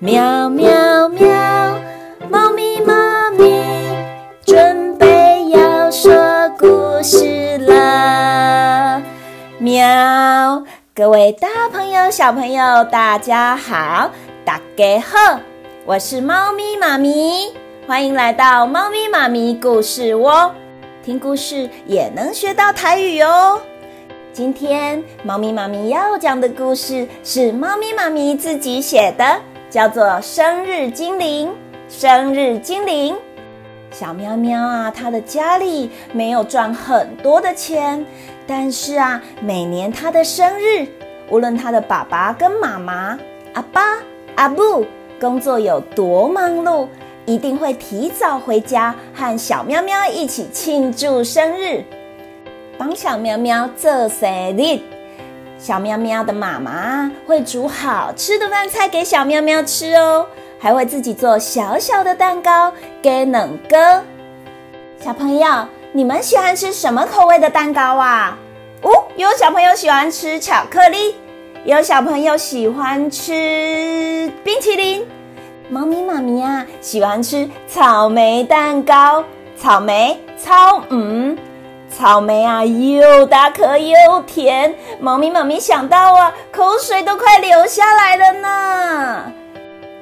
喵喵喵，猫咪妈咪准备要说故事了。喵，各位大朋友、小朋友，大家好，大家好，我是猫咪妈咪，欢迎来到猫咪妈咪故事窝，听故事也能学到台语哦。今天猫咪妈咪要讲的故事是猫咪妈咪自己写的。叫做生日精灵，生日精灵，小喵喵啊，它的家里没有赚很多的钱，但是啊，每年它的生日，无论它的爸爸跟妈妈、阿爸、阿布工作有多忙碌，一定会提早回家和小喵喵一起庆祝生日，帮小喵喵做生日。小喵喵的妈妈会煮好吃的饭菜给小喵喵吃哦，还会自己做小小的蛋糕给冷哥。小朋友，你们喜欢吃什么口味的蛋糕啊？哦，有小朋友喜欢吃巧克力，有小朋友喜欢吃冰淇淋。猫咪妈咪啊，喜欢吃草莓蛋糕，草莓超嗯。草莓啊，又大颗又甜，猫咪妈咪想到啊，口水都快流下来了呢。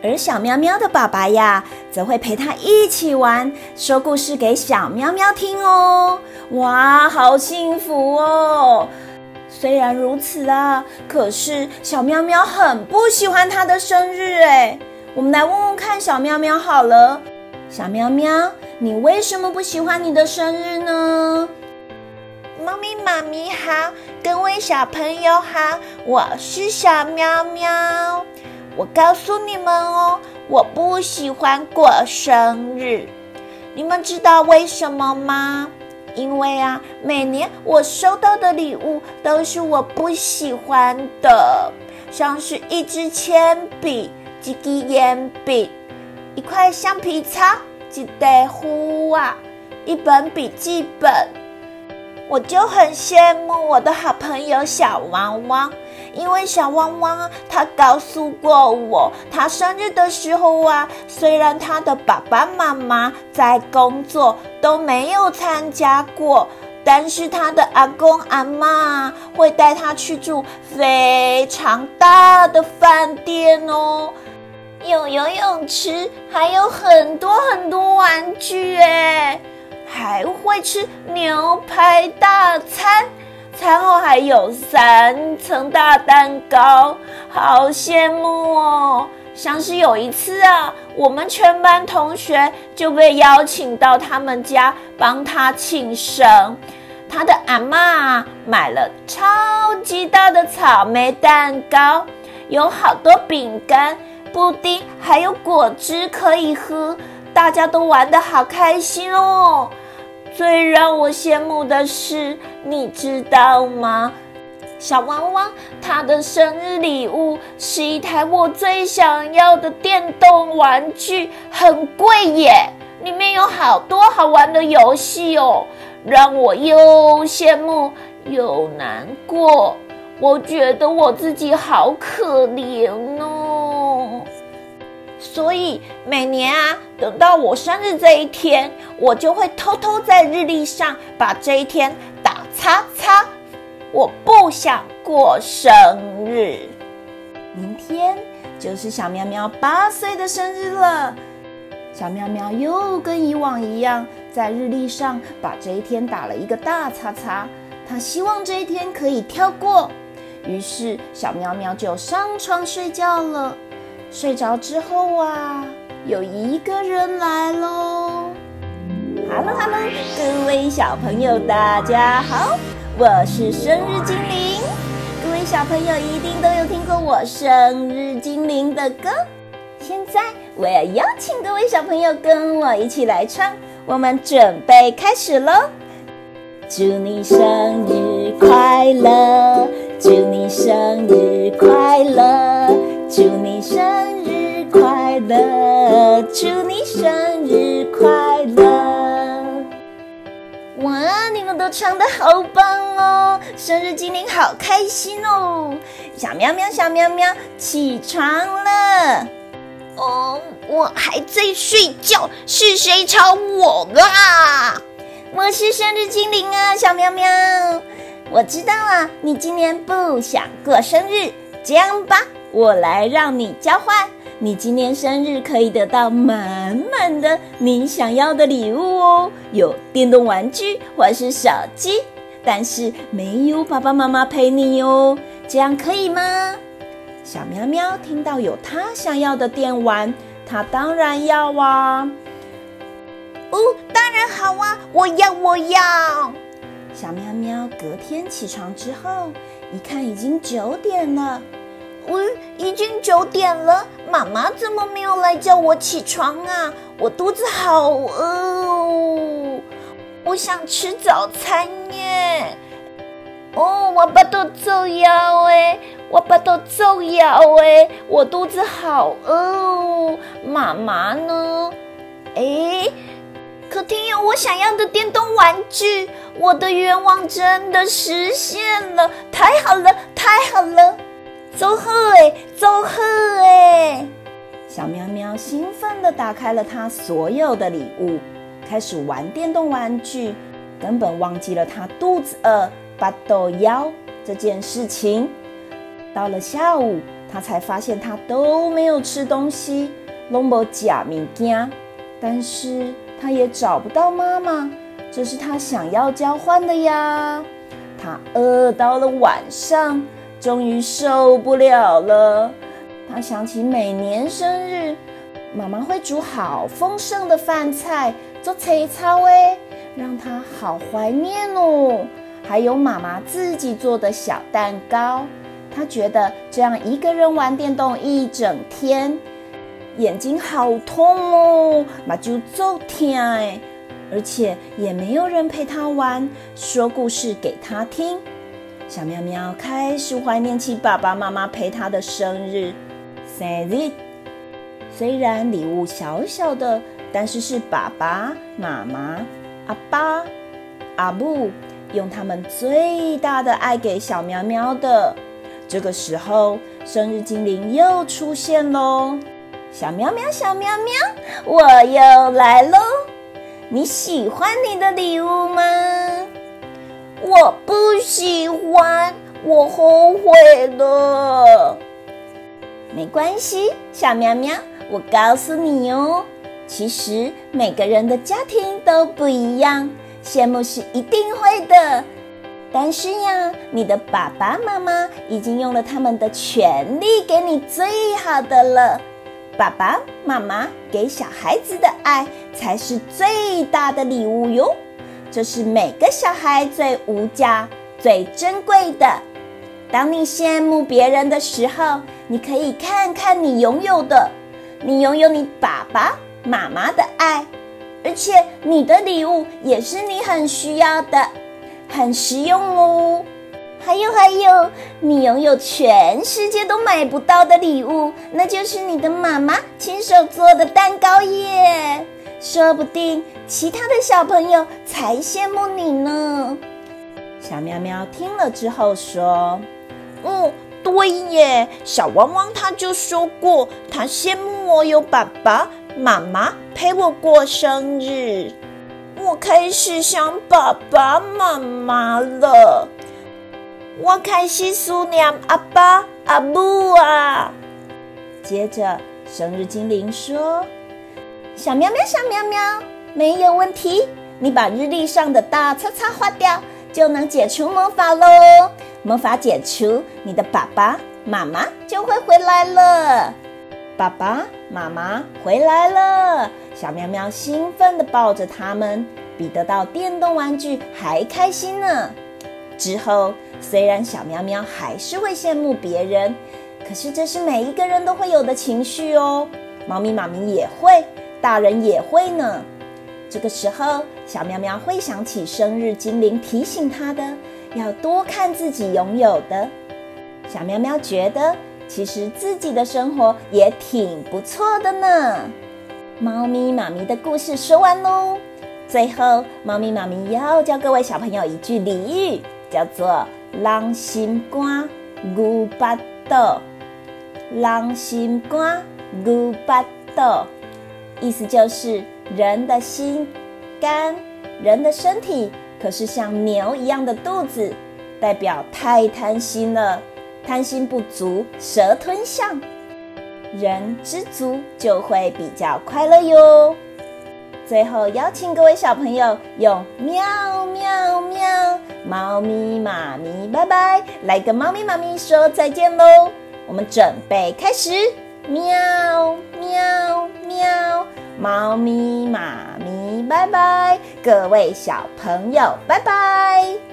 而小喵喵的爸爸呀，则会陪他一起玩，说故事给小喵喵听哦。哇，好幸福哦！虽然如此啊，可是小喵喵很不喜欢他的生日诶。我们来问问看小喵喵好了，小喵喵，你为什么不喜欢你的生日呢？妈咪好，各位小朋友好，我是小喵喵。我告诉你们哦，我不喜欢过生日。你们知道为什么吗？因为啊，每年我收到的礼物都是我不喜欢的，像是一支铅笔、几支铅笔、一块橡皮擦、几袋糊啊、一本笔记本。我就很羡慕我的好朋友小汪汪，因为小汪汪，他告诉过我，他生日的时候啊，虽然他的爸爸妈妈在工作都没有参加过，但是他的阿公阿嬷会带他去住非常大的饭店哦，有游泳池，还有很多很多玩具诶。还会吃牛排大餐，餐后还有三层大蛋糕，好羡慕哦！像是有一次啊，我们全班同学就被邀请到他们家帮他庆生，他的阿嬷买了超级大的草莓蛋糕，有好多饼干、布丁，还有果汁可以喝，大家都玩得好开心哦！最让我羡慕的是，你知道吗？小汪汪他的生日礼物是一台我最想要的电动玩具，很贵耶！里面有好多好玩的游戏哦，让我又羡慕又难过。我觉得我自己好可怜哦。所以每年啊，等到我生日这一天，我就会偷偷在日历上把这一天打叉叉。我不想过生日。明天就是小喵喵八岁的生日了。小喵喵又跟以往一样，在日历上把这一天打了一个大叉叉。他希望这一天可以跳过，于是小喵喵就上床睡觉了。睡着之后啊，有一个人来喽。Hello Hello，各位小朋友，大家好，我是生日精灵。各位小朋友一定都有听过我生日精灵的歌。现在我要邀请各位小朋友跟我一起来唱，我们准备开始喽。祝你生祝你生日快乐！哇，你们都唱得好棒哦！生日精灵好开心哦！小喵喵，小喵喵，起床了！哦，我还在睡觉，是谁吵我啊？我是生日精灵啊，小喵喵。我知道了，你今年不想过生日，这样吧，我来让你交换。你今年生日可以得到满满的你想要的礼物哦，有电动玩具或是手机，但是没有爸爸妈妈陪你哦，这样可以吗？小喵喵听到有他想要的电玩，他当然要啊！哦，当然好啊，我要，我要。小喵喵隔天起床之后，一看已经九点了。嗯，已经九点了，妈妈怎么没有来叫我起床啊？我肚子好饿哦，我想吃早餐耶。哦，我把肚子摇哎，我把肚子摇哎，我肚子好饿哦。妈妈呢？哎，客厅有我想要的电动玩具，我的愿望真的实现了，太好了，太好了。走贺哎，走贺哎！小喵喵兴奋地打开了它所有的礼物，开始玩电动玩具，根本忘记了它肚子饿、巴肚枵这件事情。到了下午，他才发现他都没有吃东西，拢无吃物件，但是他也找不到妈妈，这是他想要交换的呀。他饿到了晚上。终于受不了了，他想起每年生日，妈妈会煮好丰盛的饭菜做菜草哎，让他好怀念哦。还有妈妈自己做的小蛋糕，他觉得这样一个人玩电动一整天，眼睛好痛哦，那就走天哎，而且也没有人陪他玩，说故事给他听。小喵喵开始怀念起爸爸妈妈陪他的生日。生日虽然礼物小小的，但是是爸爸妈妈、阿爸、阿母用他们最大的爱给小喵喵的。这个时候，生日精灵又出现喽！小喵喵，小喵喵，我又来喽！你喜欢你的礼物吗？我不喜欢，我后悔了。没关系，小喵喵，我告诉你哦，其实每个人的家庭都不一样，羡慕是一定会的。但是呀，你的爸爸妈妈已经用了他们的全力给你最好的了。爸爸妈妈给小孩子的爱才是最大的礼物哟。这是每个小孩最无价、最珍贵的。当你羡慕别人的时候，你可以看看你拥有的。你拥有你爸爸妈妈的爱，而且你的礼物也是你很需要的，很实用哦。还有还有，你拥有全世界都买不到的礼物，那就是你的妈妈亲手做的蛋糕耶。说不定其他的小朋友才羡慕你呢。小喵喵听了之后说：“嗯，对耶，小汪汪他就说过，他羡慕我有爸爸妈妈陪我过生日。我开始想爸爸妈妈了，我开始思念阿爸阿母啊。”接着，生日精灵说。小喵喵，小喵喵，没有问题。你把日历上的大叉叉划掉，就能解除魔法喽。魔法解除，你的爸爸妈妈就会回来了。爸爸妈妈回来了，小喵喵兴奋地抱着他们，比得到电动玩具还开心呢。之后，虽然小喵喵还是会羡慕别人，可是这是每一个人都会有的情绪哦。猫咪妈咪也会。大人也会呢。这个时候，小喵喵会想起生日精灵提醒他的，要多看自己拥有的。小喵喵觉得，其实自己的生活也挺不错的呢。猫咪妈咪的故事说完喽。最后，猫咪妈咪要教各位小朋友一句俚语，叫做“狼心肝牛巴肚”。人心肝牛巴肚，意思就是人的心肝，人的身体可是像牛一样的肚子，代表太贪心了，贪心不足，蛇吞象。人知足就会比较快乐哟。最后邀请各位小朋友用喵喵喵，猫咪妈咪拜拜，来跟猫咪妈咪说再见喽。我们准备开始，喵喵，猫咪妈咪拜拜，各位小朋友拜拜。